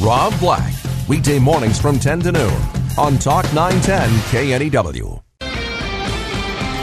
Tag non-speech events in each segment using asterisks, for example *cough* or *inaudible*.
Rob Black, weekday mornings from 10 to noon on Talk 910 KNEW.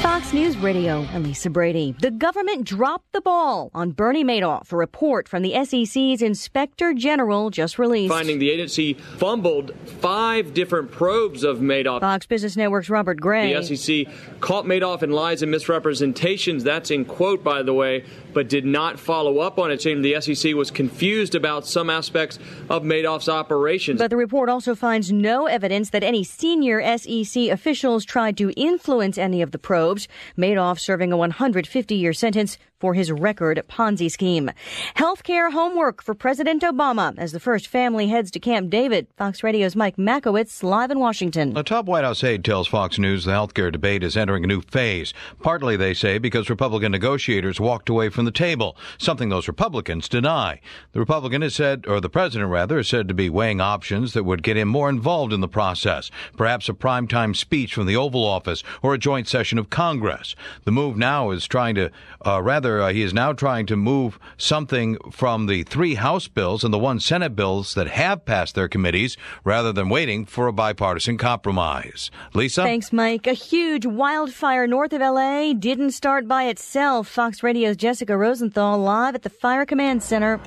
Fox News Radio, Elisa Brady. The government dropped the ball on Bernie Madoff. A report from the SEC's Inspector General just released. Finding the agency fumbled five different probes of Madoff. Fox Business Network's Robert Gray. The SEC caught Madoff in lies and misrepresentations. That's in quote, by the way, but did not follow up on it, saying the SEC was confused about some aspects of Madoff's operations. But the report also finds no evidence that any senior SEC officials tried to influence any of the probes. Madoff serving a 150 year sentence for his record Ponzi scheme. Healthcare homework for President Obama as the first family heads to Camp David. Fox Radio's Mike Majchrowitz live in Washington. A top White House aide tells Fox News the healthcare debate is entering a new phase. Partly, they say, because Republican negotiators walked away from the table, something those Republicans deny. The Republican has said, or the president rather, is said to be weighing options that would get him more involved in the process. Perhaps a primetime speech from the Oval Office or a joint session of Congress. The move now is trying to, uh, rather, uh, he is now trying to move something from the three House bills and the one Senate bills that have passed their committees rather than waiting for a bipartisan compromise. Lisa? Thanks, Mike. A huge wildfire north of LA didn't start by itself. Fox Radio's Jessica Rosenthal live at the Fire Command Center.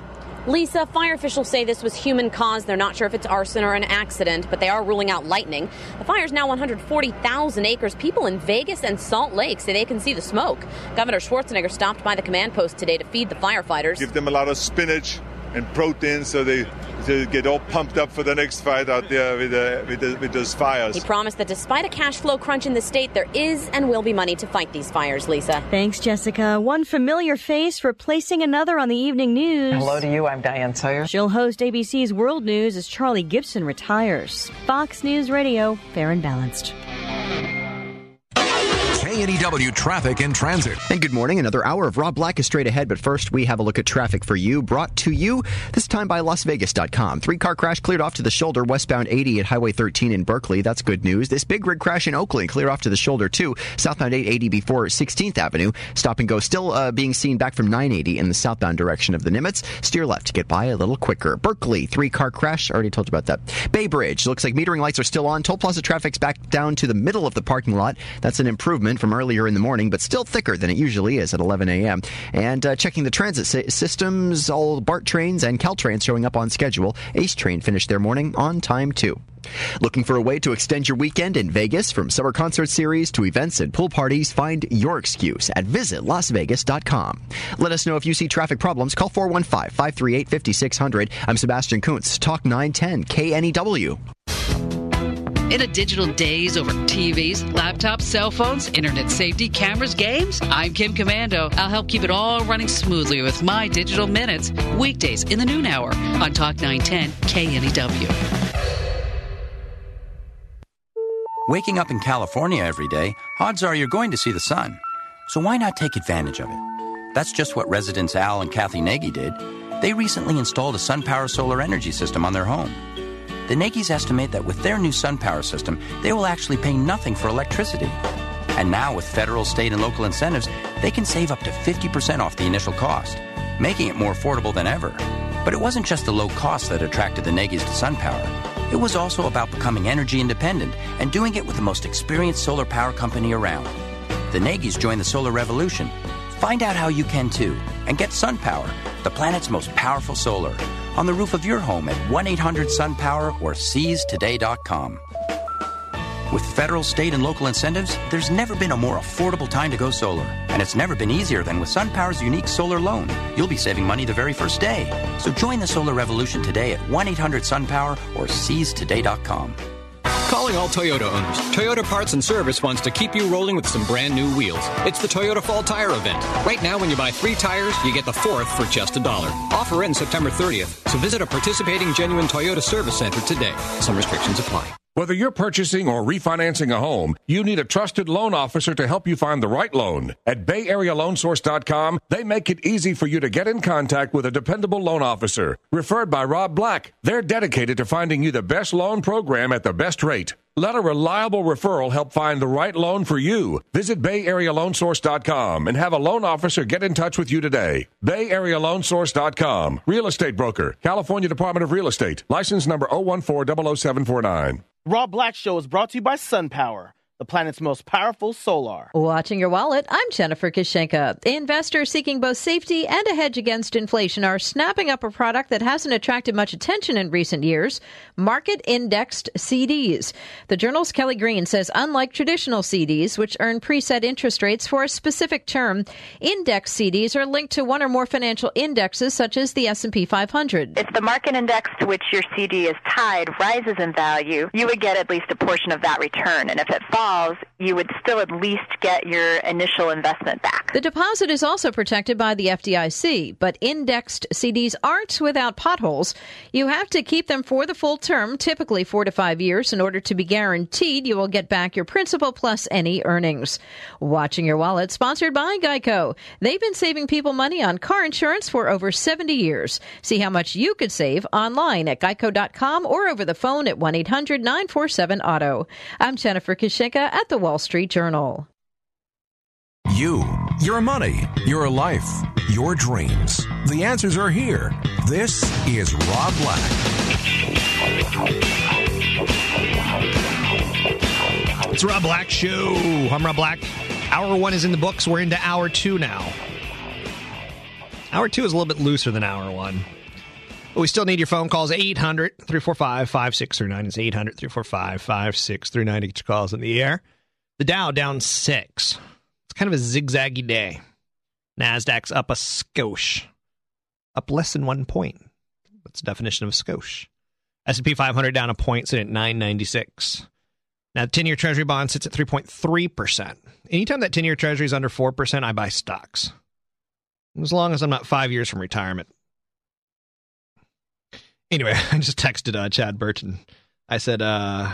Lisa, fire officials say this was human caused. They're not sure if it's arson or an accident, but they are ruling out lightning. The fire is now 140,000 acres. People in Vegas and Salt Lake say they can see the smoke. Governor Schwarzenegger stopped by the command post today to feed the firefighters. Give them a lot of spinach and protein so they, they get all pumped up for the next fight out there with, uh, with, the, with those fires. He promised that despite a cash flow crunch in the state, there is and will be money to fight these fires, Lisa. Thanks, Jessica. One familiar face replacing another on the evening news. Hello to you. I'm Diane Sawyer. She'll host ABC's World News as Charlie Gibson retires. Fox News Radio, fair and balanced. KNEW traffic and transit. And good morning. Another hour of Rob Black is straight ahead, but first we have a look at traffic for you, brought to you this time by LasVegas.com. Three car crash cleared off to the shoulder, westbound 80 at Highway 13 in Berkeley. That's good news. This big rig crash in Oakland cleared off to the shoulder too, southbound 880 before 16th Avenue. Stop and go still uh, being seen back from 980 in the southbound direction of the Nimitz. Steer left to get by a little quicker. Berkeley, three car crash. Already told you about that. Bay Bridge looks like metering lights are still on. Toll Plaza traffic's back down to the middle of the parking lot. That's an improvement from earlier in the morning, but still thicker than it usually is at 11 a.m. And uh, checking the transit sy- systems, all BART trains and Caltrains showing up on schedule. Ace Train finished their morning on time too. Looking for a way to extend your weekend in Vegas? From summer concert series to events and pool parties, find your excuse at visitlasvegas.com. Let us know if you see traffic problems. Call 415 538 5600. I'm Sebastian Kuntz, Talk 910 KNEW. In a digital daze over TVs, laptops, cell phones, internet safety, cameras, games, I'm Kim Komando. I'll help keep it all running smoothly with my digital minutes, weekdays in the noon hour on Talk 910 KNEW. Waking up in California every day, odds are you're going to see the sun. So why not take advantage of it? That's just what residents Al and Kathy Nagy did. They recently installed a SunPower solar energy system on their home. The Nagys estimate that with their new SunPower system, they will actually pay nothing for electricity. And now, with federal, state, and local incentives, they can save up to 50% off the initial cost, making it more affordable than ever. But it wasn't just the low cost that attracted the Nagys to SunPower. It was also about becoming energy independent and doing it with the most experienced solar power company around. The Nagys joined the solar revolution. Find out how you can too and get SunPower, the planet's most powerful solar, on the roof of your home at 1 800 SunPower or seiztoday.com. With federal, state, and local incentives, there's never been a more affordable time to go solar. And it's never been easier than with SunPower's unique solar loan. You'll be saving money the very first day. So join the solar revolution today at 1 800 SunPower or seiztoday.com. Calling all Toyota owners. Toyota Parts and Service wants to keep you rolling with some brand new wheels. It's the Toyota Fall Tire Event. Right now, when you buy three tires, you get the fourth for just a dollar. Offer ends September 30th, so visit a participating genuine Toyota service center today. Some restrictions apply. Whether you're purchasing or refinancing a home, you need a trusted loan officer to help you find the right loan. At BayAreaLoanSource.com, they make it easy for you to get in contact with a dependable loan officer. Referred by Rob Black, they're dedicated to finding you the best loan program at the best rate. Let a reliable referral help find the right loan for you. Visit BayAreaLoanSource.com and have a loan officer get in touch with you today. BayAreaLoanSource.com. Real estate broker. California Department of Real Estate. License number 014-00749. Rob Black Show is brought to you by SunPower the planet's most powerful solar. Watching your wallet, I'm Jennifer Kishenka. Investors seeking both safety and a hedge against inflation are snapping up a product that hasn't attracted much attention in recent years market indexed CDs. The journal's Kelly Greene says unlike traditional CDs, which earn preset interest rates for a specific term, index CDs are linked to one or more financial indexes such as the S&P 500. If the market index to which your CD is tied rises in value, you would get at least a portion of that return. And if it falls, falls, you would still at least get your initial investment back. The deposit is also protected by the FDIC, but indexed CDs aren't without potholes. You have to keep them for the full term, typically four to five years, in order to be guaranteed you will get back your principal plus any earnings. Watching Your Wallet, sponsored by Geico. They've been saving people money on car insurance for over 70 years. See how much you could save online at geico.com or over the phone at 1 800 947 Auto. I'm Jennifer Kishenka at the Wall Street Journal. You, your money, your life, your dreams. The answers are here. This is Rob Black. It's Rob Black Show. I'm Rob Black. Hour one is in the books. We're into hour two now. Hour two is a little bit looser than hour one. But we still need your phone calls 800 345 5639. It's 800 345 5639 to get your calls in the air. The Dow down six. It's kind of a zigzaggy day. NASDAQ's up a skosh, up less than one point. What's the definition of a skosh? S&P 500 down a point, sitting at 996. Now, the 10-year Treasury bond sits at 3.3%. Anytime that 10-year Treasury is under 4%, I buy stocks. As long as I'm not five years from retirement. Anyway, *laughs* I just texted uh, Chad Burton. I said uh,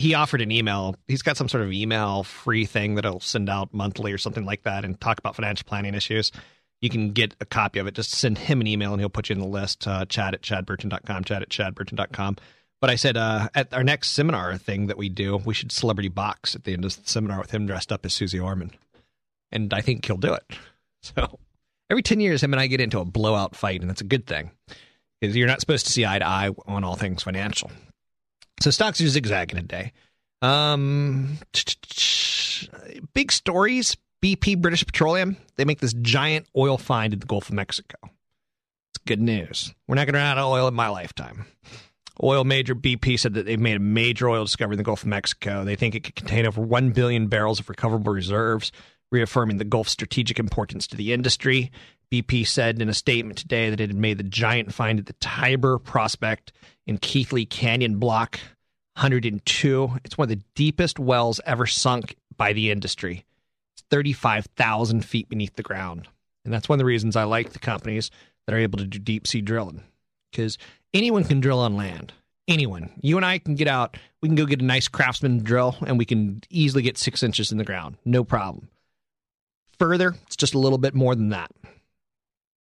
he offered an email. He's got some sort of email free thing that he'll send out monthly or something like that and talk about financial planning issues. You can get a copy of it. Just send him an email and he'll put you in the list. Uh, chad at chadburton.com, chad at chadburton.com. But I said uh, at our next seminar thing that we do, we should celebrity box at the end of the seminar with him dressed up as Susie Orman. And I think he'll do it. *laughs* So every 10 years, him and I get into a blowout fight, and that's a good thing because you're not supposed to see eye to eye on all things financial. So stocks are zigzagging today. Um, big stories. BP, British Petroleum, they make this giant oil find in the Gulf of Mexico. It's good news. We're not going to run out of oil in my lifetime. Oil major BP said that they've made a major oil discovery in the Gulf of Mexico. They think it could contain over 1 billion barrels of recoverable reserves, reaffirming the Gulf's strategic importance to the industry. BP said in a statement today that it had made the giant find at the Tiber prospect in Keithley Canyon Block 102. It's one of the deepest wells ever sunk by the industry. It's 35,000 feet beneath the ground. And that's one of the reasons I like the companies that are able to do deep sea drilling because anyone can drill on land. Anyone. You and I can get out. We can go get a nice craftsman drill and we can easily get six inches in the ground. No problem. Further, it's just a little bit more than that.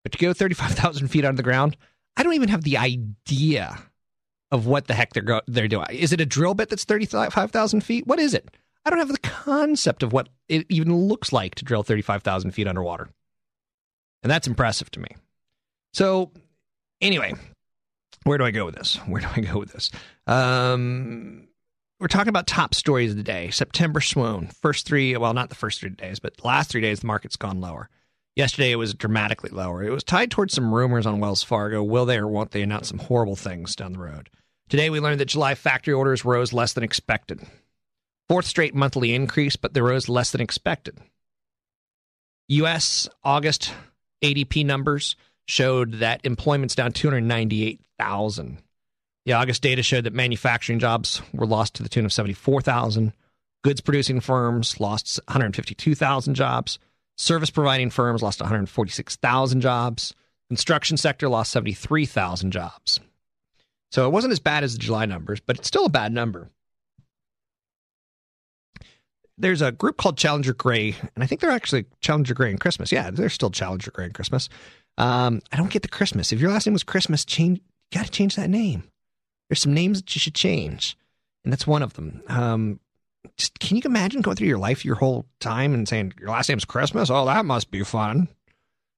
But to go 35,000 feet under the ground, I don't even have the idea of what the heck they're go- they're doing. Is it a drill bit that's 35,000 feet? What is it? I don't have the concept of what it even looks like to drill 35,000 feet underwater. And that's impressive to me. So, anyway, where do I go with this? Where do I go with this? Um, we're talking about top stories of the day. September swoon. First three, well, not the first three days, but last three days, the market's gone lower. Yesterday, it was dramatically lower. It was tied towards some rumors on Wells Fargo. Will they or won't they announce some horrible things down the road? Today, we learned that July factory orders rose less than expected. Fourth straight monthly increase, but they rose less than expected. U.S. August ADP numbers showed that employment's down 298,000. The August data showed that manufacturing jobs were lost to the tune of 74,000. Goods producing firms lost 152,000 jobs. Service providing firms lost 146,000 jobs. Construction sector lost 73,000 jobs. So it wasn't as bad as the July numbers, but it's still a bad number. There's a group called Challenger Gray, and I think they're actually Challenger Gray and Christmas. Yeah, they're still Challenger Gray and Christmas. Um, I don't get the Christmas. If your last name was Christmas, change. You got to change that name. There's some names that you should change, and that's one of them. Um, just, can you imagine going through your life your whole time and saying your last name's Christmas? Oh, that must be fun.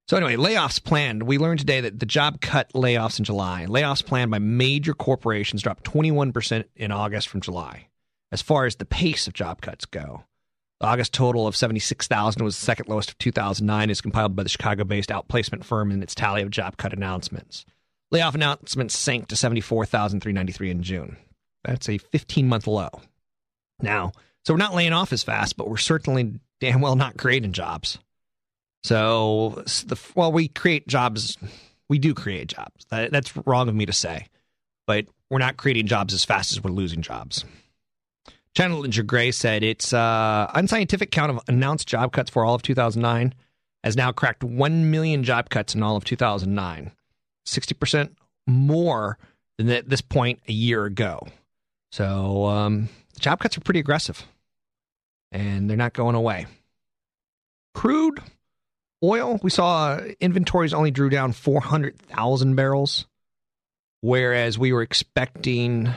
So anyway, layoffs planned. We learned today that the job cut layoffs in July. Layoffs planned by major corporations dropped 21% in August from July. As far as the pace of job cuts go, the August total of 76,000 was the second lowest of 2009 is compiled by the Chicago-based outplacement firm in its tally of job cut announcements. Layoff announcements sank to 74,393 in June. That's a 15-month low. Now, so we're not laying off as fast, but we're certainly damn well not creating jobs. So, the, well, we create jobs. We do create jobs. That, that's wrong of me to say, but we're not creating jobs as fast as we're losing jobs. Challenger Gray said its uh, unscientific count of announced job cuts for all of 2009 has now cracked 1 million job cuts in all of 2009, 60% more than at this point a year ago. So um, the job cuts are pretty aggressive, and they're not going away. Crude oil, we saw inventories only drew down 400,000 barrels, whereas we were expecting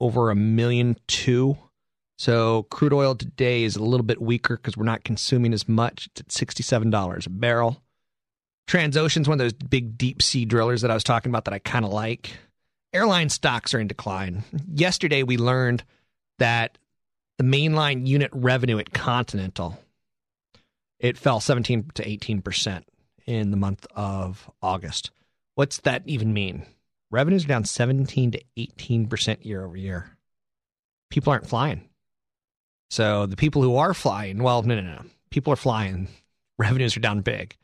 over a million two. So crude oil today is a little bit weaker because we're not consuming as much. It's at $67 a barrel. Transocean's one of those big deep sea drillers that I was talking about that I kind of like. Airline stocks are in decline. Yesterday we learned that the mainline unit revenue at Continental it fell 17 to 18 percent in the month of August. What's that even mean? Revenues are down 17 to 18 percent year over year. People aren't flying. So the people who are flying, well, no, no, no. People are flying. *laughs* Revenues are down big.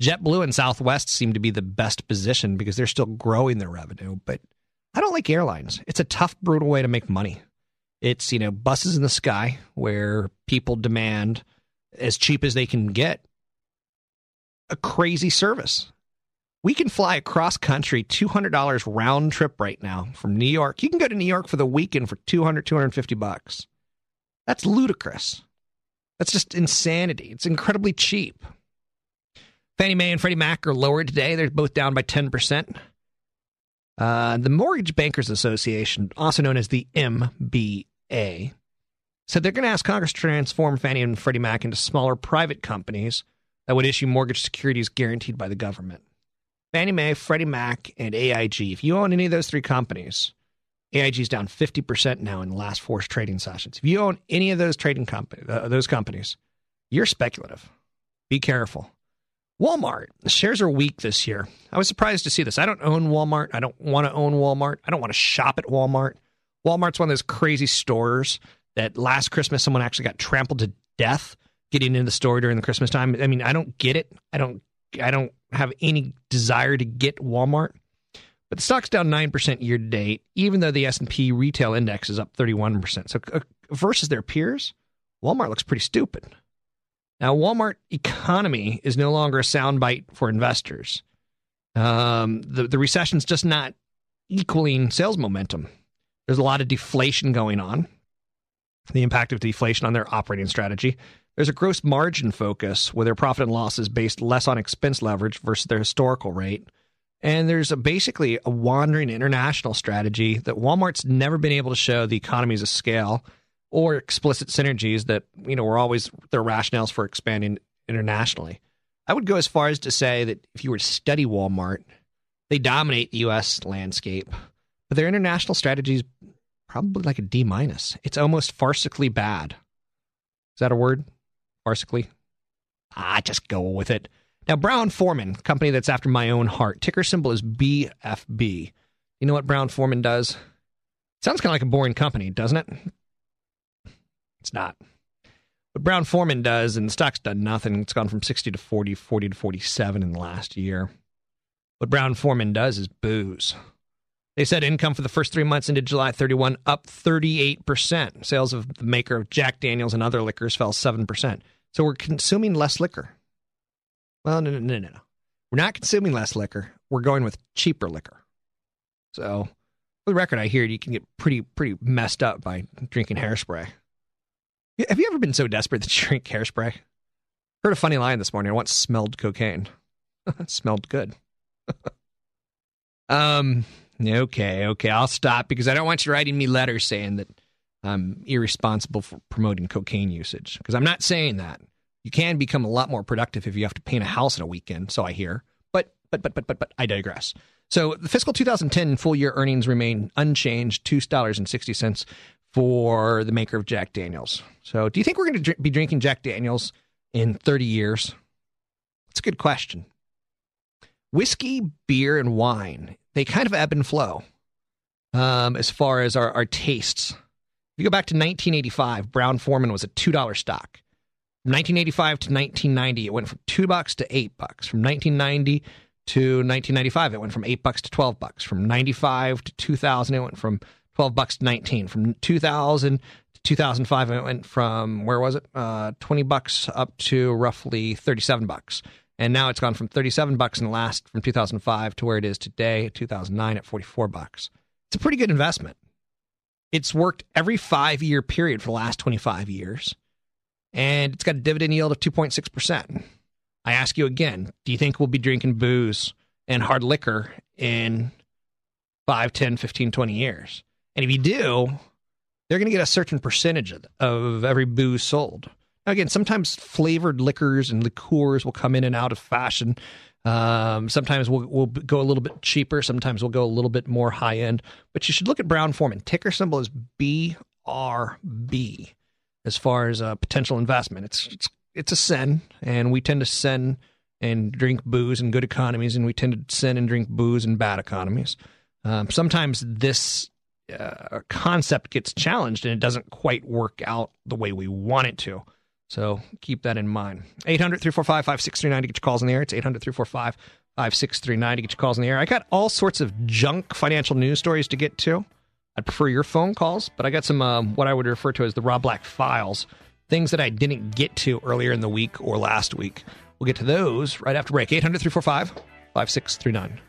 JetBlue and Southwest seem to be the best position because they're still growing their revenue. But I don't like airlines. It's a tough, brutal way to make money. It's, you know, buses in the sky where people demand as cheap as they can get a crazy service. We can fly across country $200 round trip right now from New York. You can go to New York for the weekend for 200 250 bucks. That's ludicrous. That's just insanity. It's incredibly cheap. Fannie Mae and Freddie Mac are lower today. They're both down by 10%. Uh, the Mortgage Bankers Association, also known as the MBA, said they're going to ask Congress to transform Fannie and Freddie Mac into smaller private companies that would issue mortgage securities guaranteed by the government. Fannie Mae, Freddie Mac, and AIG. If you own any of those three companies, AIG is down 50% now in the last four trading sessions. If you own any of those trading companies, uh, those companies, you're speculative. Be careful. Walmart, shares are weak this year. I was surprised to see this. I don't own Walmart. I don't want to own Walmart. I don't want to shop at Walmart. Walmart's one of those crazy stores that last Christmas someone actually got trampled to death getting into the store during the Christmas time. I mean, I don't get it. I don't I don't have any desire to get Walmart. But the stock's down 9% year to date, even though the S&P retail index is up 31%. So uh, versus their peers, Walmart looks pretty stupid. Now, Walmart economy is no longer a soundbite for investors. Um, the, the recession's just not equaling sales momentum. There's a lot of deflation going on the impact of deflation on their operating strategy. There's a gross margin focus where their profit and loss is based less on expense leverage versus their historical rate. And there's a, basically a wandering international strategy that Walmart's never been able to show the economies of scale or explicit synergies that you know were always their rationales for expanding internationally. I would go as far as to say that if you were to study Walmart, they dominate the U.S. landscape, but their international strategy is probably like a D minus. It's almost farcically bad. Is that a word? Farcically? Ah, just go with it. Now, Brown Forman, company that's after my own heart, ticker symbol is BFB. You know what Brown Forman does? Sounds kind of like a boring company, doesn't it? It's not. But Brown Forman does, and the stock's done nothing. It's gone from 60 to 40, 40 to 47 in the last year. What Brown Forman does is booze. They said income for the first three months into July 31 up 38%. Sales of the maker of Jack Daniels and other liquors fell 7%. So we're consuming less liquor. Well, no, no, no, no, no. We're not consuming less liquor. We're going with cheaper liquor. So, for the record, I hear you can get pretty, pretty messed up by drinking hairspray. Have you ever been so desperate that *laughs* you drink hairspray? Heard a funny line this morning. I once smelled cocaine. *laughs* smelled good. *laughs* um. Okay. Okay. I'll stop because I don't want you writing me letters saying that I'm irresponsible for promoting cocaine usage. Because I'm not saying that. You can become a lot more productive if you have to paint a house in a weekend. So I hear. But but but but but but I digress. So the fiscal 2010 full year earnings remain unchanged, two dollars and sixty cents for the maker of Jack Daniels. So do you think we're going to be drinking Jack Daniels in 30 years? That's a good question. Whiskey, beer, and wine, they kind of ebb and flow um, as far as our, our tastes. If you go back to 1985, Brown Forman was a $2 stock. From 1985 to 1990, it went from 2 bucks to 8 bucks. From 1990 to 1995, it went from 8 bucks to 12 bucks. From 95 to 2000, it went from 12 bucks to 19. From 2000 to 2005, it went from, where was it? Uh, 20 bucks up to roughly 37 bucks. And now it's gone from 37 bucks in the last, from 2005 to where it is today, 2009 at 44 bucks. It's a pretty good investment. It's worked every five year period for the last 25 years. And it's got a dividend yield of 2.6%. I ask you again, do you think we'll be drinking booze and hard liquor in 5, 10, 15, 20 years? And if you do, they're going to get a certain percentage of every booze sold. Again, sometimes flavored liquors and liqueurs will come in and out of fashion. Um, sometimes we'll, we'll go a little bit cheaper. Sometimes we'll go a little bit more high end. But you should look at Brown Forman. Ticker symbol is BRB as far as a potential investment. It's, it's, it's a sin, and we tend to sin and drink booze in good economies, and we tend to sin and drink booze in bad economies. Um, sometimes this uh, concept gets challenged and it doesn't quite work out the way we want it to. So keep that in mind. 800 345 5639 to get your calls in the air. It's 800 345 5639 to get your calls in the air. I got all sorts of junk financial news stories to get to. I'd prefer your phone calls, but I got some um, what I would refer to as the Rob Black files, things that I didn't get to earlier in the week or last week. We'll get to those right after break. 800 345 5639.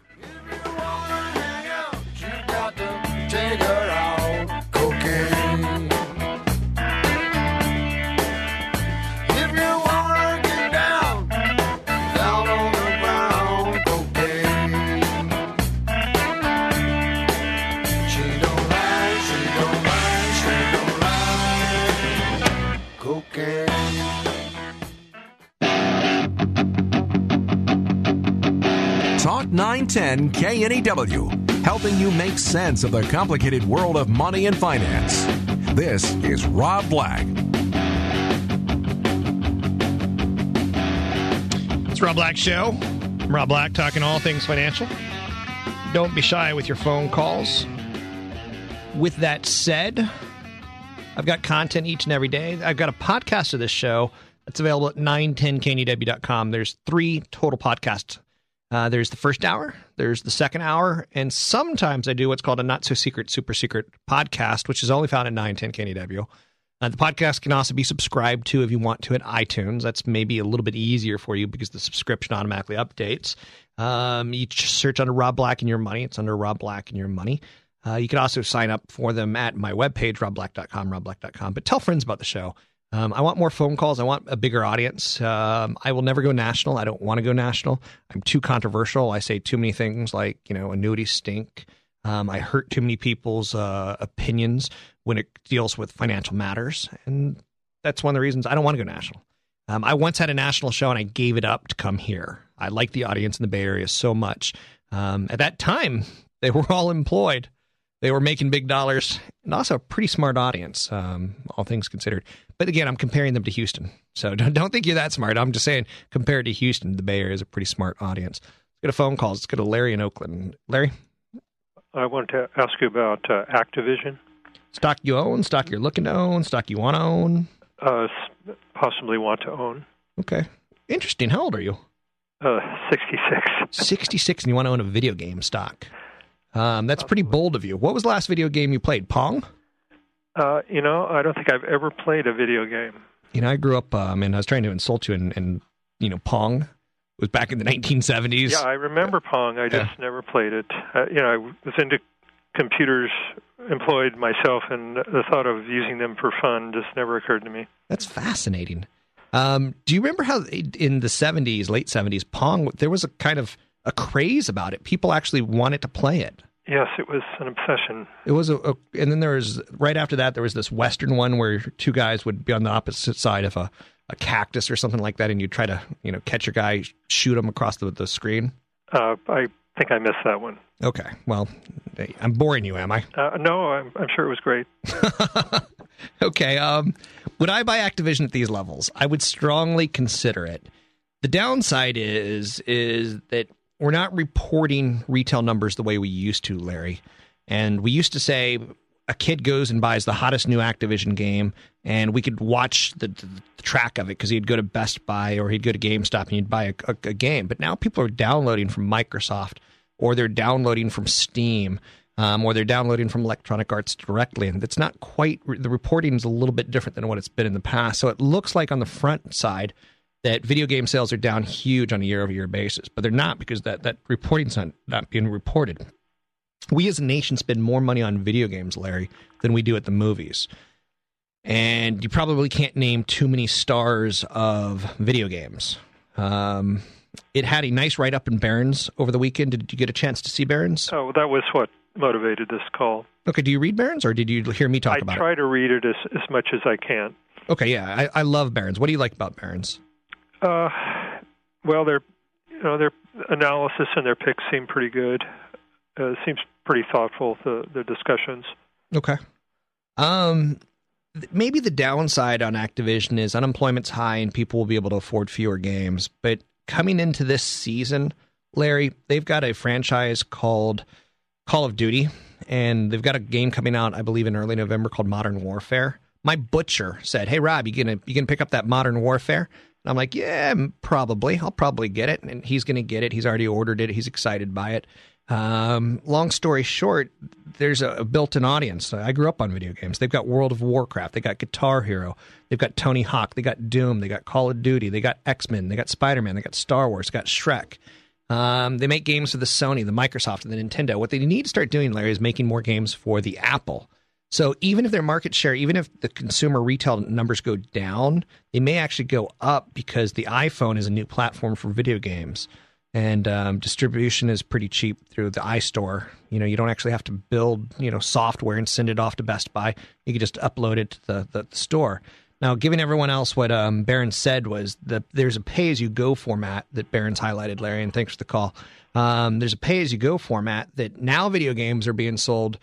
910 KNEW helping you make sense of the complicated world of money and finance. This is Rob Black. It's Rob Black Show. I'm Rob Black talking all things financial. Don't be shy with your phone calls. With that said, I've got content each and every day. I've got a podcast of this show that's available at 910knew.com. There's three total podcasts uh, there's the first hour, there's the second hour, and sometimes I do what's called a not so secret, super secret podcast, which is only found at 910 KNEW. Uh, the podcast can also be subscribed to if you want to at iTunes. That's maybe a little bit easier for you because the subscription automatically updates. Um, you search under Rob Black and Your Money. It's under Rob Black and Your Money. Uh, you can also sign up for them at my webpage, robblack.com, robblack.com. But tell friends about the show. Um, I want more phone calls. I want a bigger audience. Um, I will never go national. I don't want to go national. I'm too controversial. I say too many things like, you know, annuities stink. Um, I hurt too many people's uh, opinions when it deals with financial matters. And that's one of the reasons I don't want to go national. Um, I once had a national show and I gave it up to come here. I like the audience in the Bay Area so much. Um, at that time, they were all employed. They were making big dollars and also a pretty smart audience, um, all things considered. But again, I'm comparing them to Houston. So *laughs* don't, don't think you're that smart. I'm just saying, compared to Houston, the Bay Area is a pretty smart audience. Let's get a phone call. Let's go to Larry in Oakland. Larry? I wanted to ask you about uh, Activision. Stock you own, stock you're looking to own, stock you want to own? Uh, possibly want to own. Okay. Interesting. How old are you? Uh, 66. 66, and you want to own a video game stock? Um, that's pretty bold of you. What was the last video game you played? Pong? Uh, you know, I don't think I've ever played a video game. You know, I grew up, um, and I was trying to insult you, and, and you know, Pong was back in the 1970s. Yeah, I remember Pong. I just Yeah. never played it. Uh, you know, I was into computers, employed myself, and the thought of using them for fun just never occurred to me. That's fascinating. Um, do you remember how in the 70s, late 70s, Pong, there was a kind of a craze about it? People actually wanted to play it. Yes, it was an obsession. It was a, a and then there was right after that there was this western one where two guys would be on the opposite side of a, a cactus or something like that, and you try to you know catch your guy, shoot him across the, the screen. Uh, I think I missed that one. Okay, well, I'm boring you, am I? Uh, no, I'm, I'm sure it was great. *laughs* Okay. Um, would I buy Activision at these levels? I would strongly consider it. The downside is is that we're not reporting retail numbers the way we used to, Larry. And we used to say a kid goes and buys the hottest new Activision game, and we could watch the, the, the track of it because he'd go to Best Buy or he'd go to GameStop and he'd buy a, a, a game. But now people are downloading from Microsoft or they're downloading from Steam um, or they're downloading from Electronic Arts directly. And it's not quite, the reporting is a little bit different than what it's been in the past. So it looks like on the front side that video game sales are down huge on a year over year basis, but they're not because that, that reporting's not, not being reported. We as a nation spend more money on video games, Larry, than we do at the movies. And you probably can't name too many stars of video games. Um, it had a nice write up in Barron's over the weekend. Did you get a chance to see Barron's? Oh, that was what motivated this call. Okay, do you read Barron's or did you hear me talk I about it? I try to read it as, as much as I can. Okay, yeah, I, I love Barron's. What do you like about Barron's? Uh, well, their you know their analysis and their picks seem pretty good. Uh, seems pretty thoughtful. The the discussions. Okay. Um, maybe the downside on Activision is unemployment's high and people will be able to afford fewer games. But coming into this season, Larry, they've got a franchise called Call of Duty, and they've got a game coming out, I believe, in early November called Modern Warfare. My butcher said, "Hey Rob, you gonna you gonna pick up that Modern Warfare?" I'm like, "Yeah, probably. I'll probably get it." And he's gonna get it. He's already ordered it. He's excited by it. Um, long story short, there's a, a built-in audience. I grew up on video games. They've got World of Warcraft. They got Guitar Hero. They've got Tony Hawk. They got Doom. They got Call of Duty. They got X Men. They got Spider Man. They got Star Wars. They got Shrek. Um, they make games for the Sony, the Microsoft, and the Nintendo. What they need to start doing, Larry, is making more games for the Apple. So even if their market share, even if the consumer retail numbers go down, they may actually go up because the iPhone is a new platform for video games, and um, distribution is pretty cheap through the iStore. You know, you don't actually have to build you know software and send it off to Best Buy. You can just upload it to the, the, the store. Now, giving everyone else what um, Barron said was that there's a pay as you go format that Barron's highlighted, Larry, and thanks for the call. Um, there's a pay as you go format that now video games are being sold.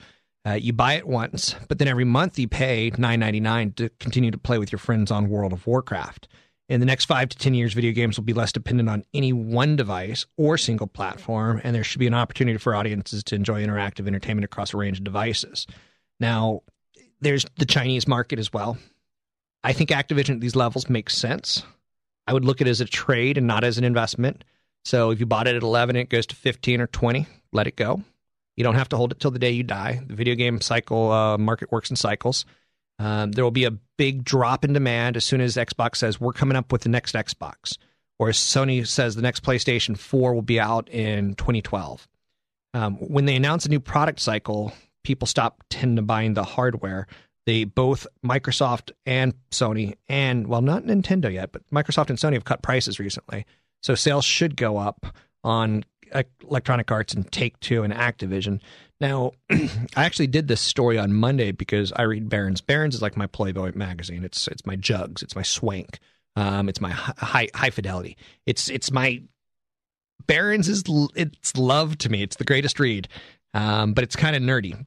Uh, you buy it once, but then every month you pay nine ninety nine to continue to play with your friends on World of Warcraft. In the next five to ten years, video games will be less dependent on any one device or single platform, and there should be an opportunity for audiences to enjoy interactive entertainment across a range of devices. Now, there's the Chinese market as well. I think Activision at these levels makes sense. I would look at it as a trade and not as an investment. So if you bought it at 11 and it goes to 15 or 20, let it go. You don't have to hold it till the day you die. The video game cycle uh, market works in cycles. Um, there will be a big drop in demand as soon as Xbox says we're coming up with the next Xbox, or as Sony says the next PlayStation 4 will be out in 2012. Um, when they announce a new product cycle, people stop tend to buying the hardware. They both Microsoft and Sony and well, not Nintendo yet, but Microsoft and Sony have cut prices recently, so sales should go up on Electronic Arts and Take Two and Activision. Now, *clears throat* I actually did this story on Monday because I read Barron's. Barron's is like my Playboy magazine. It's it's my jugs. It's my swank. Um, it's my high high fidelity. It's it's my Barron's is it's love to me. It's the greatest read, um, but it's kind of nerdy.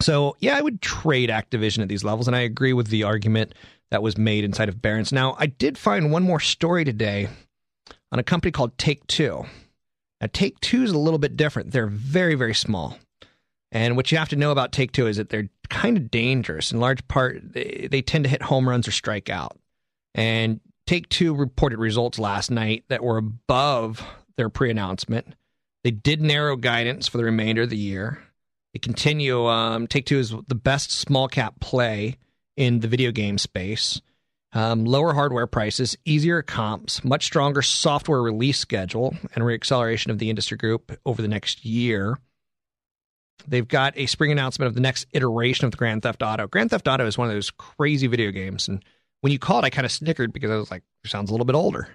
So yeah, I would trade Activision at these levels, and I agree with the argument that was made inside of Barron's. Now, I did find one more story today on a company called Take Two. Now, Take Two is a little bit different. They're very very small, and what you have to know about Take Two is that they're kind of dangerous. In large part, they, they tend to hit home runs or strike out. And Take Two reported results last night that were above their pre-announcement. They did narrow guidance for the remainder of the year. They continue. Um, Take Two is the best small cap play in the video game space. Um, lower hardware prices, easier comps, much stronger software release schedule, and reacceleration of the industry group over the next year. They've got a spring announcement of the next iteration of the Grand Theft Auto. Grand Theft Auto is one of those crazy video games, and when you called, I kind of snickered because I was like, "Sounds a little bit older."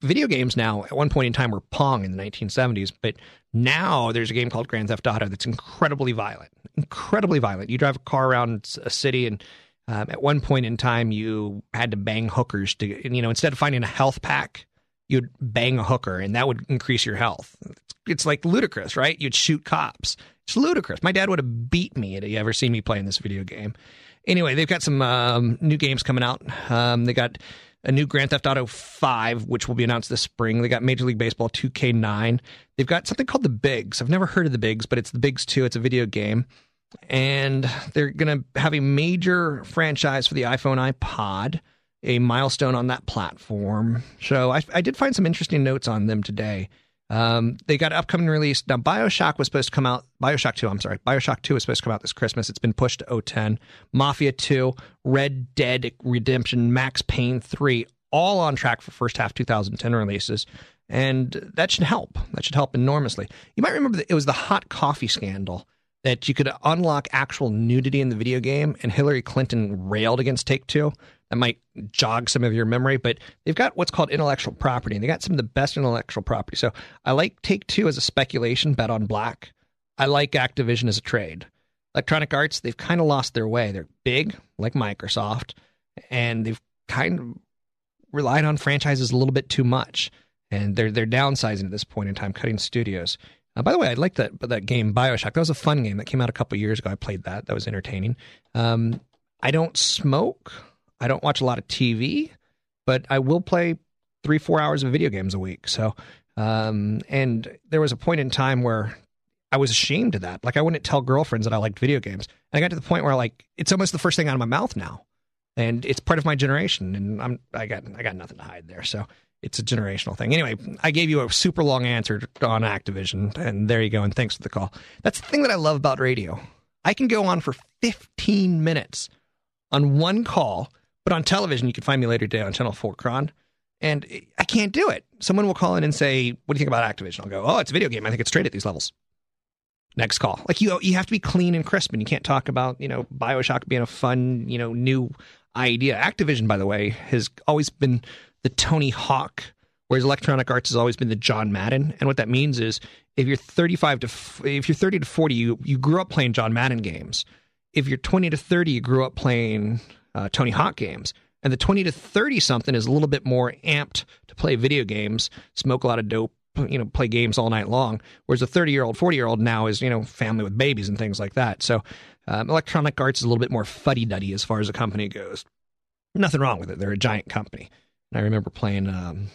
Video games now, at one point in time, were Pong in the 1970s, but now there's a game called Grand Theft Auto that's incredibly violent, incredibly violent. You drive a car around a city and um, at one point in time, you had to bang hookers to, you know, instead of finding a health pack, you'd bang a hooker, and that would increase your health. It's like ludicrous, right? You'd shoot cops. It's ludicrous. My dad would have beat me had he ever seen me playing this video game. Anyway, they've got some um, new games coming out. Um, they got a new Grand Theft Auto 5, which will be announced this spring. They got Major League Baseball 2K9. They've got something called the Bigs. I've never heard of the Bigs, but it's the Bigs 2. It's a video game and they're going to have a major franchise for the iPhone iPod, a milestone on that platform. So I, I did find some interesting notes on them today. Um, they got upcoming release. Now, Bioshock was supposed to come out, Bioshock 2, I'm sorry. Bioshock 2 was supposed to come out this Christmas. It's been pushed to 010. Mafia 2, Red Dead Redemption, Max Payne 3, all on track for first half 2010 releases. And that should help. That should help enormously. You might remember that it was the hot coffee scandal that you could unlock actual nudity in the video game, and Hillary Clinton railed against Take Two. That might jog some of your memory, but they've got what's called intellectual property, and they got some of the best intellectual property. So I like Take Two as a speculation bet on black. I like Activision as a trade. Electronic Arts, they've kind of lost their way. They're big, like Microsoft, and they've kind of relied on franchises a little bit too much. And they're they're downsizing at this point in time, cutting studios. Uh, by the way, I liked that that game Bioshock. That was a fun game that came out a couple years ago. I played that. That was entertaining. Um, I don't smoke. I don't watch a lot of TV, but I will play three four hours of video games a week. So, um, and there was a point in time where I was ashamed of that. Like I wouldn't tell girlfriends that I liked video games. And I got to the point where like it's almost the first thing out of my mouth now, and it's part of my generation. And I'm I got I got nothing to hide there. So it's a generational thing. Anyway, I gave you a super long answer on Activision, and there you go. And thanks for the call. That's the thing that I love about radio. I can go on for 15 minutes on one call, but on television, you can find me later today on Channel 4 KRON, and I can't do it. Someone will call in and say, What do you think about Activision? I'll go, Oh, it's a video game. I think it's straight at these levels. Next call. Like you, you have to be clean and crisp, and you can't talk about you know Bioshock being a fun you know new idea. Activision, by the way, has always been the Tony Hawk, whereas Electronic Arts has always been the John Madden. And what that means is if you're 35 to if you're 30 to 40, you you grew up playing John Madden games. If you're 20 to 30, you grew up playing uh, Tony Hawk games. And the 20 to 30 something is a little bit more amped to play video games, smoke a lot of dope, you know, play games all night long. Whereas a 30 year old, 40 year old now is, you know, family with babies and things like that. So um, Electronic Arts is a little bit more fuddy duddy as far as a company goes. Nothing wrong with it. They're a giant company. And I remember playing um,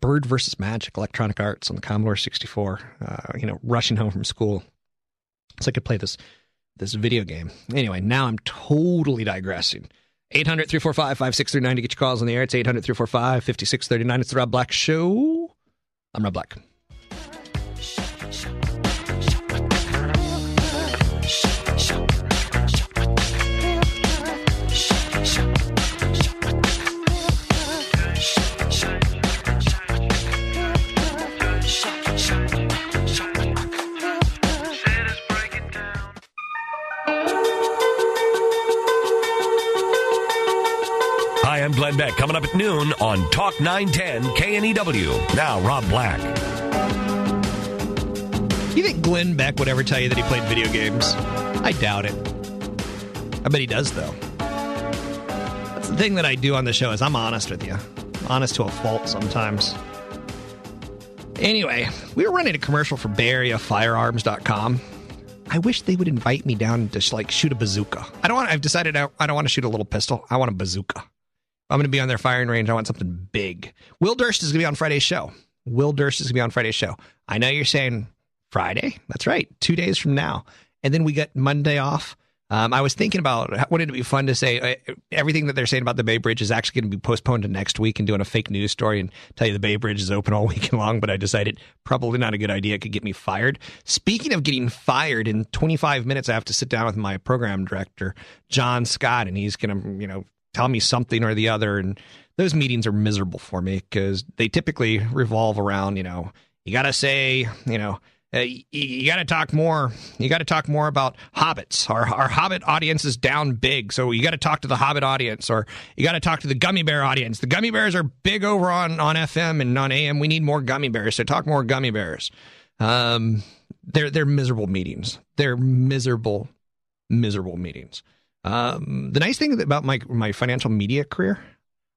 Bird versus Magic, Electronic Arts on the Commodore 64. Uh, you know, rushing home from school, so I could play this this video game. Anyway, now I'm totally digressing. 800 345 5639 to get your calls on the air. It's 800 345 5639. It's the Rob Black Show. I'm Rob Black. Glenn Beck. Coming up at noon on Talk 910 KNEW. Now, Rob Black. You think Glenn Beck would ever tell you that he played video games? I doubt it. I bet he does, though. That's the thing that I do on the show is I'm honest with you. honest to a fault sometimes. Anyway, we were running a commercial for BayAreaFirearms.com. I wish they would invite me down to like shoot a bazooka. I don't want. I've decided I, I don't want to shoot a little pistol. I want a bazooka. I'm going to be on their firing range. I want something big. Will Durst is going to be on Friday's show. Will Durst is going to be on Friday's show. I know you're saying Friday. That's right. Two days from now. And then we get Monday off. Um, I was thinking about wouldn't it be fun to say uh, everything that they're saying about the Bay Bridge is actually going to be postponed to next week and doing a fake news story and tell you the Bay Bridge is open all *laughs* weekend long. But I decided probably not a good idea. It could get me fired. Speaking of getting fired, in 25 minutes I have to sit down with my program director John Scott, and he's going to you know tell me something or the other. And those meetings are miserable for me because they typically revolve around you know you got to say you know uh, you, got to talk more. You got to talk more about hobbits. Our our hobbit audience is down big, so you got to talk to the hobbit audience, or you got to talk to the gummy bear audience. The gummy bears are big over on on FM and on AM. We need more gummy bears, so talk more gummy bears. Um, they're they're miserable meetings. They're miserable, miserable meetings. Um, the nice thing about my my financial media career,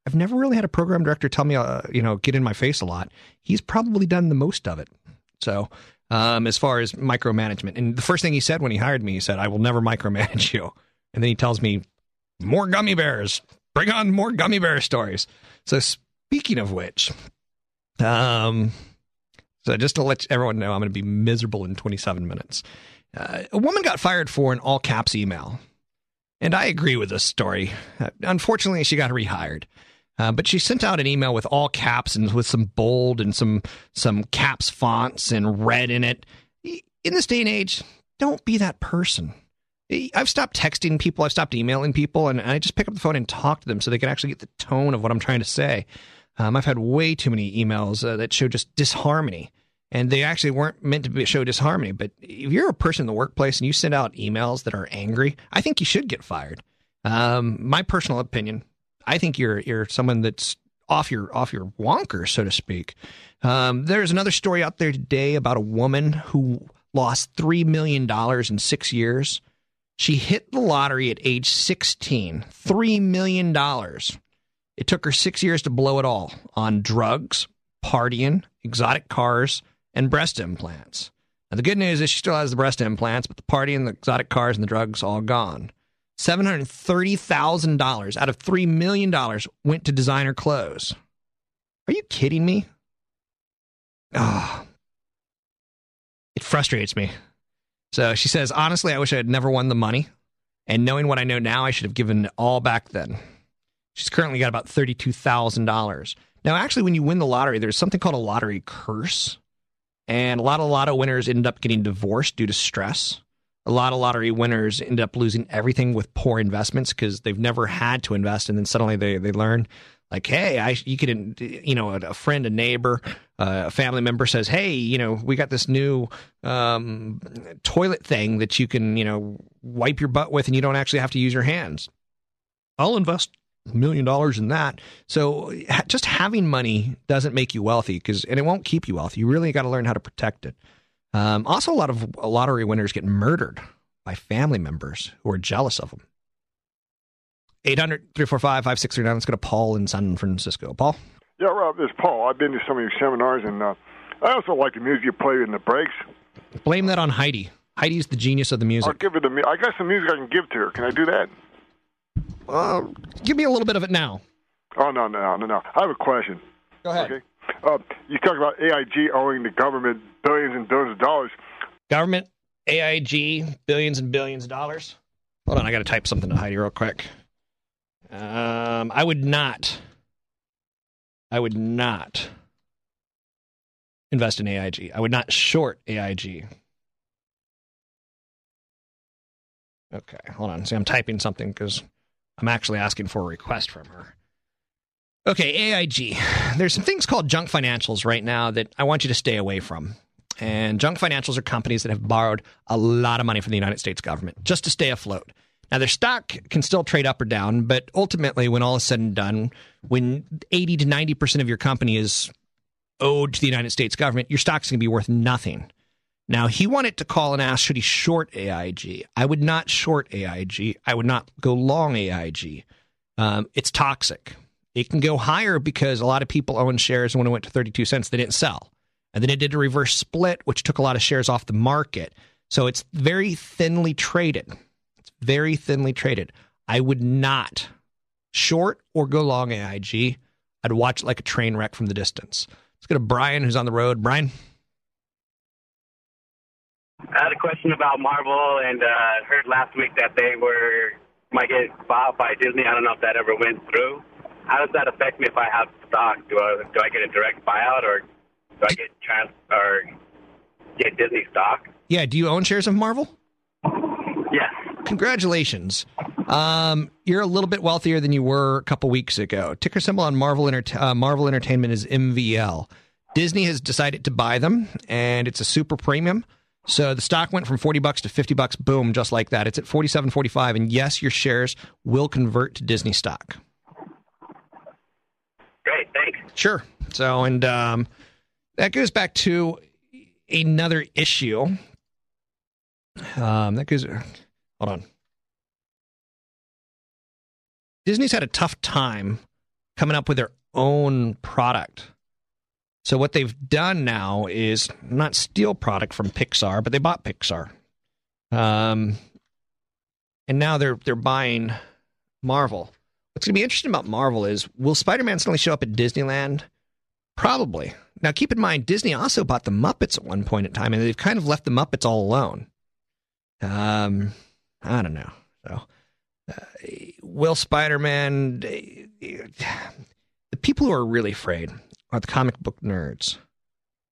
I've never really had a program director tell me, uh, you know, get in my face a lot. He's probably done the most of it. So um, as far as micromanagement. And the first thing he said when he hired me, he said, I will never *laughs* micromanage you. And then he tells me, more gummy bears. Bring on more gummy bear stories. So speaking of which, um, so just to let everyone know, I'm going to be miserable in 27 minutes. Uh, a woman got fired for an all caps email. And I agree with this story. Uh, unfortunately, she got rehired. Uh, but she sent out an email with all caps and with some bold and some some caps fonts and red in it. In this day and age, don't be that person. I've stopped texting people, I've stopped emailing people, and I just pick up the phone and talk to them so they can actually get the tone of what I'm trying to say. Um, I've had way too many emails uh, that show just disharmony, and they actually weren't meant to show disharmony. But if you're a person in the workplace and you send out emails that are angry, I think you should get fired. Um, my personal opinion, I think you're you're someone that's off your off your wonker, so to speak. Um, there's another story out there today about a woman who lost three million dollars in six years. She hit the lottery at age 16. Three million dollars. It took her six years to blow it all on drugs, partying, exotic cars, and breast implants. Now the good news is she still has the breast implants, but the party and the exotic cars, and the drugs all gone. $730,000 out of $3 million went to designer clothes. Are you kidding me? Oh, it frustrates me. So she says, honestly, I wish I had never won the money. And knowing what I know now, I should have given it all back then. She's currently got about $32,000. Now, actually, when you win the lottery, there's something called a lottery curse. And a lot of lotto winners end up getting divorced due to stress a lot of lottery winners end up losing everything with poor investments because they've never had to invest, and then suddenly they they learn like, hey, I you could you know a, friend, a neighbor, uh, a family member says, hey, you know, we got this new um, toilet thing that you can you know wipe your butt with, and you don't actually have to use your hands. I'll invest million dollars in that. So just having money doesn't make you wealthy because, and it won't keep you wealthy. You really got to learn how to protect it. Um, also, a lot of lottery winners get murdered by family members who are jealous of them. 800 345 5639. Let's go to Paul in San Francisco. Paul? Yeah, Rob, this is Paul. I've been to some of your seminars, and uh, I also like the music you play in the breaks. Blame that on Heidi. Heidi's the genius of the music. I'll give it to I got some music I can give to her. Can I do that? Uh, give me a little bit of it now. Oh, no, no, no, no. I have a question. Go ahead. Okay. Uh, you talk about AIG owing the government billions and billions of dollars. Government, AIG, billions and billions of dollars. Hold on, I got to type something to Heidi real quick. Um, I would not. I would not invest in AIG. I would not short AIG. Okay, hold on. See, I'm typing something because I'm actually asking for a request from her. Okay, AIG. There's some things called junk financials right now that I want you to stay away from. And junk financials are companies that have borrowed a lot of money from the United States government just to stay afloat. Now, their stock can still trade up or down, but ultimately, when all is said and done, when 80 to 90% of your company is owed to the United States government, your stock's going to be worth nothing. Now, he wanted to call and ask, should he short AIG? I would not short AIG. I would not go long AIG. Um, it's toxic. It can go higher because a lot of people own shares and when it went to 32 cents, they didn't sell. And then it did a reverse split, which took a lot of shares off the market. So it's very thinly traded. It's very thinly traded. I would not short or go long AIG. I'd watch it like a train wreck from the distance. Let's go to Brian, who's on the road. Brian? I had a question about Marvel, and uh, heard last week that they were might get bought by Disney. I don't know if that ever went through. How does that affect me if I have stock? Do I do I get a direct buyout, or do I get trans or get Disney stock? Yeah. Do you own shares of Marvel? Yes. Congratulations. Um, you're a little bit wealthier than you were a couple weeks ago. Ticker symbol on Marvel, Enter- uh, Marvel Entertainment is MVL. Disney has decided to buy them, and it's a super premium. So the stock went from 40 bucks to 50 bucks, boom, just like that. It's at 47.45 and yes, your shares will convert to Disney stock. Great, thanks. Sure. So and um, that goes back to another issue. Um, that goes hold on. Disney's had a tough time coming up with their own product. So what they've done now is not steal product from Pixar, but they bought Pixar. Um, and now they're they're buying Marvel. What's going to be interesting about Marvel is will Spider-Man suddenly show up at Disneyland? Probably. Now keep in mind Disney also bought the Muppets at one point in time and they've kind of left the Muppets all alone. Um I don't know. So uh, will Spider-Man *sighs* the people who are really afraid are the comic book nerds.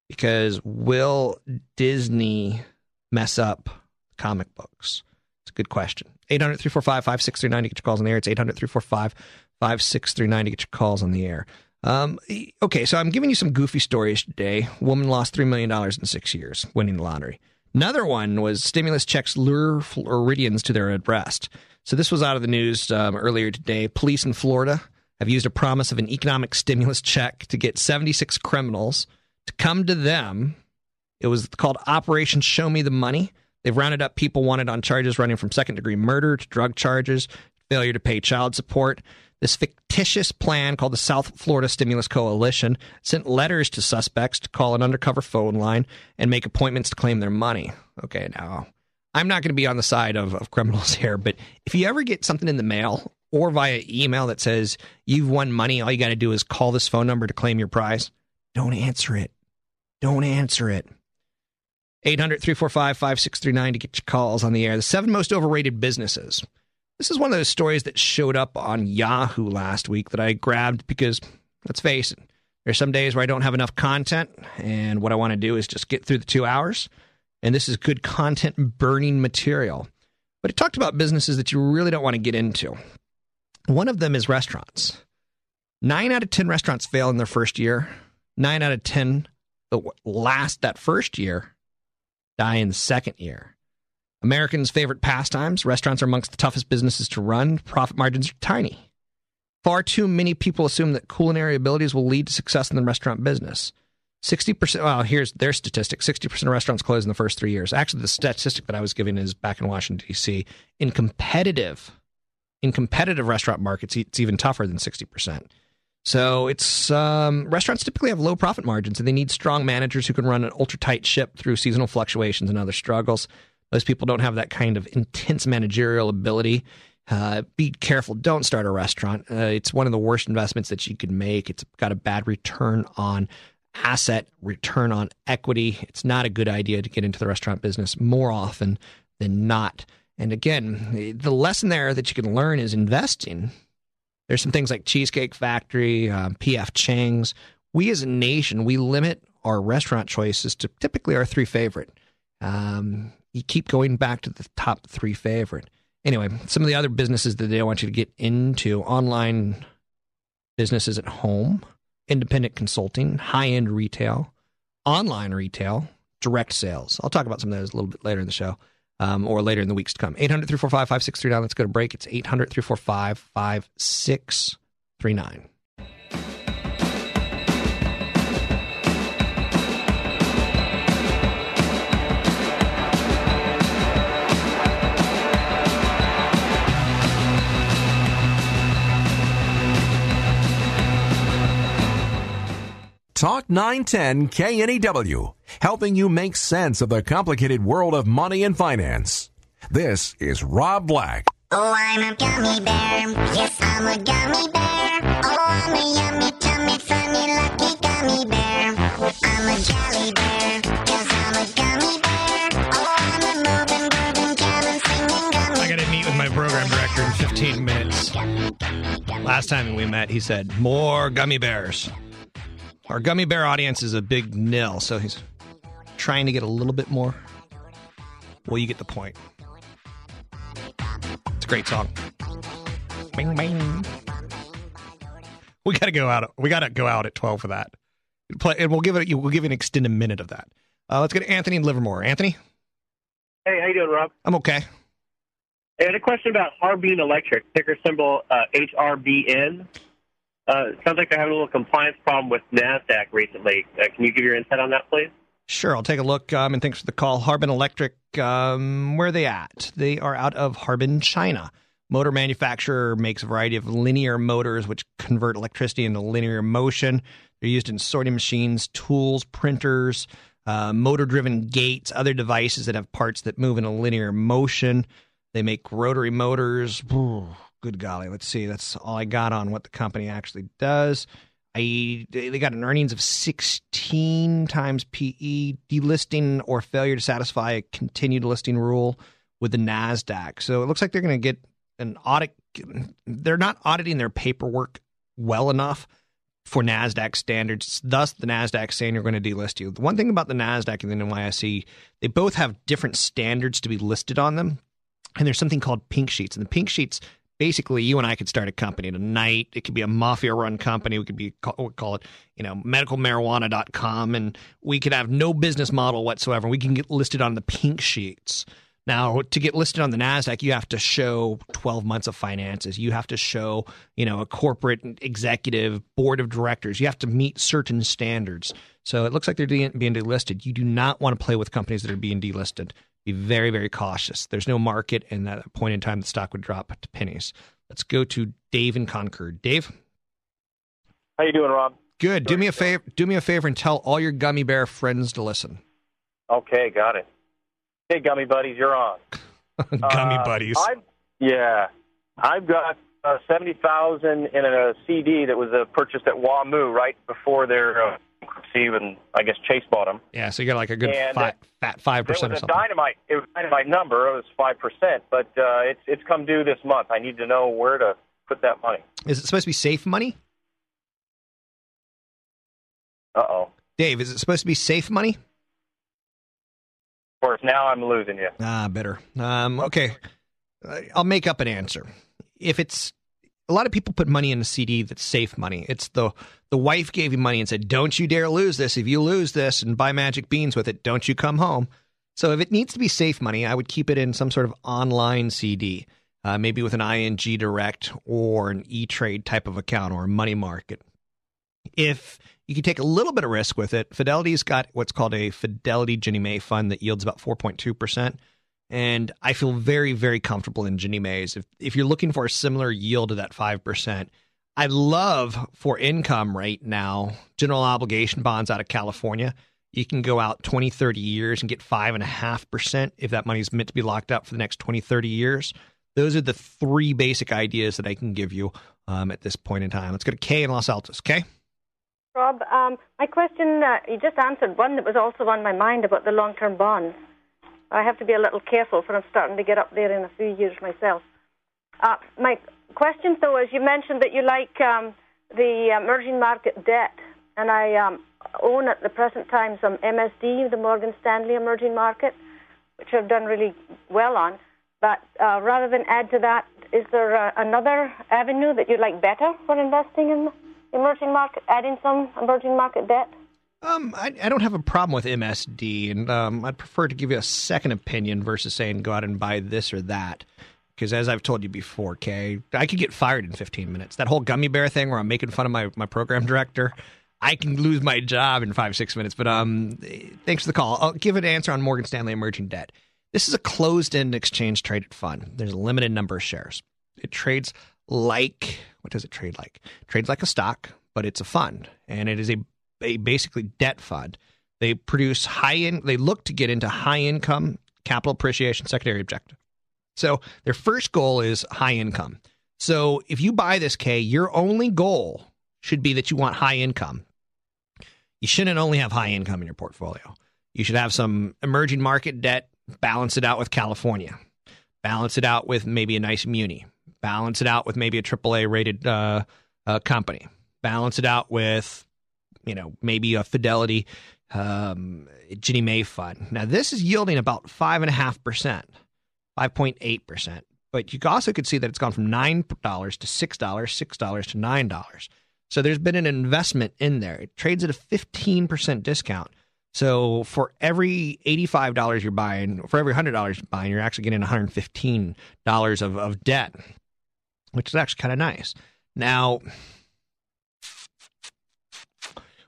Because will Disney mess up comic books? It's a good question. 800 345 5639 to get your calls on the air. It's 800 345 5639 to get your calls on the air. Um, okay, so I'm giving you some goofy stories today. Woman lost $3 million in six years winning the lottery. Another one was stimulus checks lure Floridians to their arrest. So this was out of the news um, earlier today. Police in Florida have used a promise of an economic stimulus check to get 76 criminals to come to them. It was called Operation Show Me the Money. They've rounded up people wanted on charges running from second degree murder to drug charges, failure to pay child support. This fictitious plan called the South Florida Stimulus Coalition sent letters to suspects to call an undercover phone line and make appointments to claim their money. Okay, now I'm not going to be on the side of, of criminals *laughs* here, but if you ever get something in the mail or via email that says you've won money, all you got to do is call this phone number to claim your prize, don't answer it. Don't answer it. 800 345 5639 to get your calls on the air. The seven most overrated businesses. This is one of those stories that showed up on Yahoo last week that I grabbed because, let's face it, there's some days where I don't have enough content, and what I want to do is just get through the two hours. And this is good content burning material. But it talked about businesses that you really don't want to get into. One of them is restaurants. Nine out of 10 restaurants fail in their first year. Nine out of 10 the last that first year die in the second year. Americans' favorite pastimes, restaurants are amongst the toughest businesses to run. Profit margins are tiny. Far too many people assume that culinary abilities will lead to success in the restaurant business. 60%, well, here's their statistic 60% of restaurants close in the first three years. Actually, the statistic that I was giving is back in Washington, D.C. In competitive, in competitive restaurant markets, it's even tougher than 60%. So it's um, restaurants typically have low profit margins, and they need strong managers who can run an ultra tight ship through seasonal fluctuations and other struggles. Most people don't have that kind of intense managerial ability. Uh, be careful. Don't start a restaurant. Uh, it's one of the worst investments that you can make. It's got a bad return on asset, return on equity. It's not a good idea to get into the restaurant business more often than not. And again, the lesson there that you can learn is investing there's some things like Cheesecake Factory, um, PF Chang's. We as a nation, we limit our restaurant choices to typically our three favorite. Um, you keep going back to the top three favorite. Anyway, some of the other businesses that they want you to get into online businesses at home, independent consulting, high end retail, online retail, direct sales. I'll talk about some of those a little bit later in the show um, or later in the weeks to come. 800 345 5639. Let's go to break. It's 800 345 5639. Talk 910 KNEW, helping you make sense of the complicated world of money and finance. This is Rob Black. Oh, I'm a gummy bear. Yes, I'm a gummy bear. Oh, I'm a yummy, tummy, funny, lucky gummy bear. I'm a jolly bear. Yes, I'm a gummy bear. Oh, I'm a moving, grooving, jamming, singing gummy I gotta meet with my program director in 15 minutes. Last time we met, he said, More gummy bears. Our gummy bear audience is a big nil, so he's trying to get a little bit more. Well, you get the point. It's a great song. Bing, bing. We got to go out. We got to go out at 12 for that. Play, and we'll give it. We'll give you an extended minute of that. Uh, let's get to Anthony in Livermore. Anthony, Hey, how you doing, Rob? I'm okay. I had a question about Harbin Electric, ticker symbol uh, HRBN. Uh, it sounds like they're having a little compliance problem with NASDAQ recently. Uh, can you give your insight on that, please? Sure, I'll take a look. Um, and thanks for the call. Harbin Electric, um, where are they at? They are out of Harbin, China. Motor manufacturer makes a variety of linear motors which convert electricity into linear motion. They're used in sorting machines, tools, printers, uh, motor driven gates, other devices that have parts that move in a linear motion. They make rotary motors. Ooh, good golly. Let's see. That's all I got on what the company actually does. I they got an earnings of 16 times PE, delisting or failure to satisfy a continued listing rule with the Nasdaq. So it looks like they're going to get an audit. They're not auditing their paperwork well enough for Nasdaq standards. Thus, the Nasdaq saying you're going to delist you. The one thing about the Nasdaq and the NYSE, they both have different standards to be listed on them, and there's something called pink sheets. And the pink sheets, basically, you and I could start a company tonight. It could be a mafia-run company. We could be we call it, you know, medicalmarijuana.com, and we could have no business model whatsoever. We can get listed on the pink sheets. Now, to get listed on the Nasdaq, you have to show 12 months of finances. You have to show, you know, a corporate executive board of directors. You have to meet certain standards. So it looks like they're being delisted. You do not want to play with companies that are being delisted. Be very, very cautious. There's no market, and at that point in time, the stock would drop to pennies. Let's go to Dave in Concord. Dave, How you doing, Rob? good. Do me a favor. Do me a favor and tell all your gummy bear friends to listen. Okay, got it. Hey, gummy buddies, you're on. *laughs* gummy Uh, buddies. I, yeah, I've got uh, seventy thousand in a CD that was uh, purchased at WAMU right before their uh, and I guess Chase bought them. Yeah, so you got like a good And, fi- fat five percent or was a something. dynamite. It was a dynamite number. It was five percent, but uh, it's it's come due this month. I need to know where to put that money. Is it supposed to be safe money? Uh oh. Dave, is it supposed to be safe money? Of course, now I'm losing you. Ah, better. Um, okay, Uh, I'll make up an answer. If it's a lot of people put money in a CD that's safe money. It's the the wife gave you money and said, "Don't you dare lose this. If you lose this and buy magic beans with it, don't you come home." So if it needs to be safe money, I would keep it in some sort of online CD, uh, maybe with an ING Direct or an E Trade type of account or a money market. If you can take a little bit of risk with it, Fidelity's got what's called a Fidelity Ginnie Mae fund that yields about 4.2%. And I feel very, very comfortable in Ginnie Mae's. If, if you're looking for a similar yield to that 5%, I love for income right now, general obligation bonds out of California. You can go out 20, 30 years and get 5.5% if that money is meant to be locked up for the next 20, 30 years. Those are the three basic ideas that I can give you um, at this point in time. Let's go to Kay in Los Altos. Kay? Rob, um, my question, uh, you just answered one that was also on my mind about the long term bonds. I have to be a little careful, for I'm starting to get up there in a few years myself. Uh, my question, though, is you mentioned that you like um, the emerging market debt, and I um, own at the present time some MSD, the Morgan Stanley Emerging Market, which I've done really well on. But uh, rather than add to that, is there uh, another avenue that you'd like better for investing in emerging market, adding some emerging market debt? Um, I, I don't have a problem with MSD, and um, I'd prefer to give you a second opinion versus saying go out and buy this or that. Because as I've told you before, Kay, I could get fired in 15 minutes. That whole gummy bear thing where I'm making fun of my, my program director, I can lose my job in five, six minutes. But um, thanks for the call. I'll give an answer on Morgan Stanley Emerging Debt. This is a closed end exchange traded fund. There's a limited number of shares. It trades like, what does it trade like? It trades like a stock, but it's a fund. And it is a, a basically debt fund. They produce high in, they look to get into high income capital appreciation secondary objective. So their first goal is high income. So if you buy this Kay, your only goal should be that you want high income. You shouldn't only have high income in your portfolio. You should have some emerging market debt, balance it out with California. balance it out with maybe a nice muni, balance it out with maybe a AAA rated uh, uh, company, balance it out with, you know, maybe a Fidelity um, Ginnie Mae fund. Now, this is yielding about 5.5%, 5.8%. But you also could see that it's gone from $9 to $6, $6 to $9. So there's been an investment in there. It trades at a 15% discount. So for every $85 you're buying, for every $100 you're buying, you're actually getting $115 of, of debt, which is actually kind of nice. Now,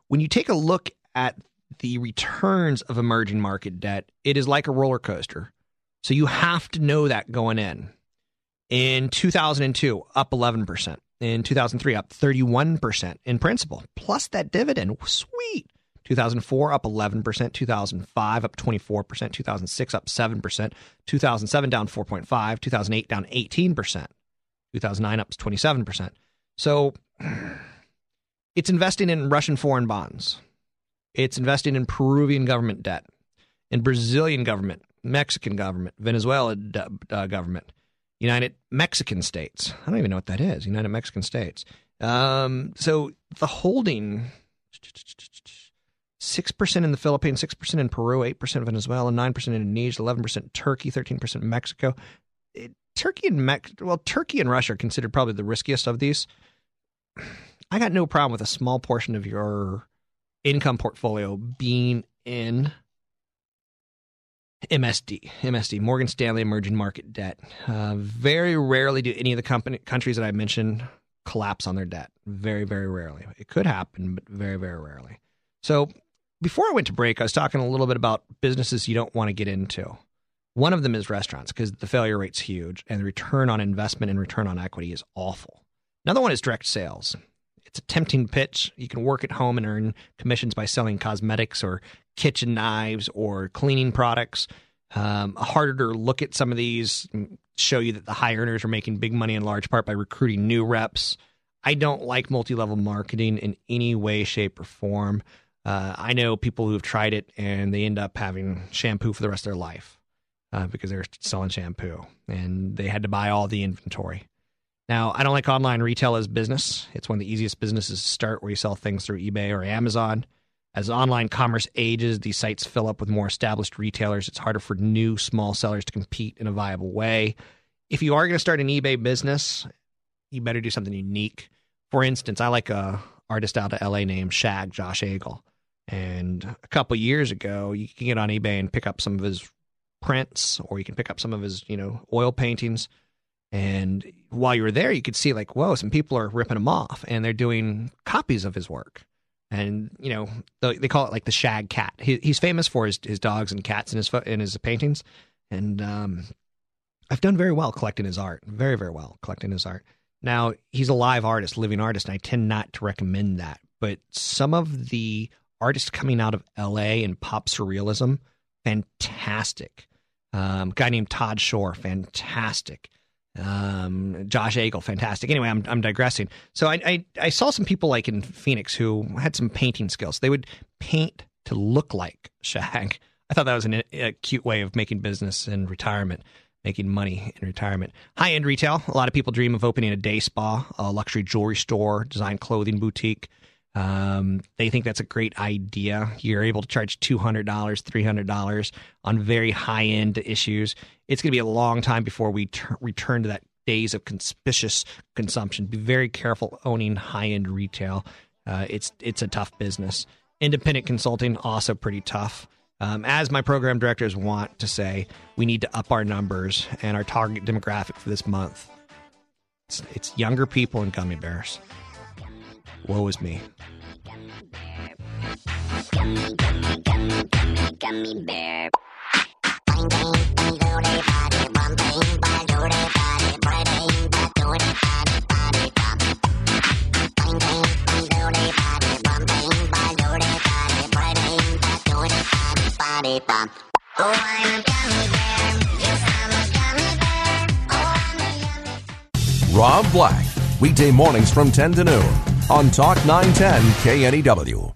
when you take a look at the returns of emerging market debt, it is like a roller coaster. So you have to know that going in. In 2002, up 11%. In 2003, up 31% in principal, plus that dividend. Sweet. 2004 up 11%, 2005 up 24%, 2006 up 7%, 2007 down 4.5, 2008 down 18%, 2009 up 27%. So it's investing in Russian foreign bonds. It's investing in Peruvian government debt, in Brazilian government, Mexican government, Venezuela uh, government, United Mexican States. I don't even know what that is. United Mexican States. Um, so the holding six percent in the Philippines, six percent in Peru, eight percent Venezuela, nine percent in Indonesia, eleven percent Turkey, thirteen percent Mexico. It, Turkey and Mex- well, Turkey and Russia are considered probably the riskiest of these. I got no problem with a small portion of your income portfolio being in MSD, MSD, Morgan Stanley Emerging Market Debt. Uh, very rarely do any of the company, countries that I mentioned collapse on their debt. Very, very rarely. It could happen, but very, very rarely. So before I went to break, I was talking a little bit about businesses you don't want to get into. One of them is restaurants because the failure rate's huge and the return on investment and return on equity is awful. Another one is direct sales. It's a tempting pitch. You can work at home and earn commissions by selling cosmetics or kitchen knives or cleaning products. Um, harder to look at some of these, and show you that the high earners are making big money in large part by recruiting new reps. I don't like multi level marketing in any way, shape, or form. Uh, I know people who've tried it and they end up having shampoo for the rest of their life uh, because they're selling shampoo and they had to buy all the inventory. Now, I don't like online retail as business. It's one of the easiest businesses to start where you sell things through eBay or Amazon. As online commerce ages, these sites fill up with more established retailers. It's harder for new small sellers to compete in a viable way. If you are going to start an eBay business, you better do something unique. For instance, I like a artist out of LA named Shag Josh Agle. And a couple years ago, you can get on eBay and pick up some of his prints, or you can pick up some of his, you know, oil paintings. And while you were there, you could see like, whoa, some people are ripping him off, and they're doing copies of his work and you know they call it like the shag cat. He, he's famous for his his dogs and cats in his in his paintings, and um, I've done very well collecting his art, very very well collecting his art. Now he's a live artist, living artist, and I tend not to recommend that. But some of the artists coming out of L.A. and pop surrealism, fantastic. Um, guy named Todd Schorr, fantastic. Um, Josh Agle, fantastic. Anyway, I'm I'm digressing. So I, I I saw some people like in Phoenix who had some painting skills. They would paint to look like Shag. I thought that was an, a cute way of making business in retirement, making money in retirement. High end retail. A lot of people dream of opening a day spa, a luxury jewelry store, design clothing boutique. Um, they think that's a great idea. You're able to charge $200, $300 on very high end issues. It's going to be a long time before we return to that days of conspicuous consumption. Be very careful owning high end retail. Uh, it's it's a tough business. Independent consulting also pretty tough. Um, as my program directors want to say, we need to up our numbers and our target demographic for this month. It's, it's younger people and gummy bears. Woe is me. Gummy, gummy, gummy, gummy, gummy bear. Oh, I'm a gummy bear. Yes, I'm a gummy bear. Oh, I'm a yummy. Rob Black, weekday mornings from 10 to noon on Talk 910 KNEW.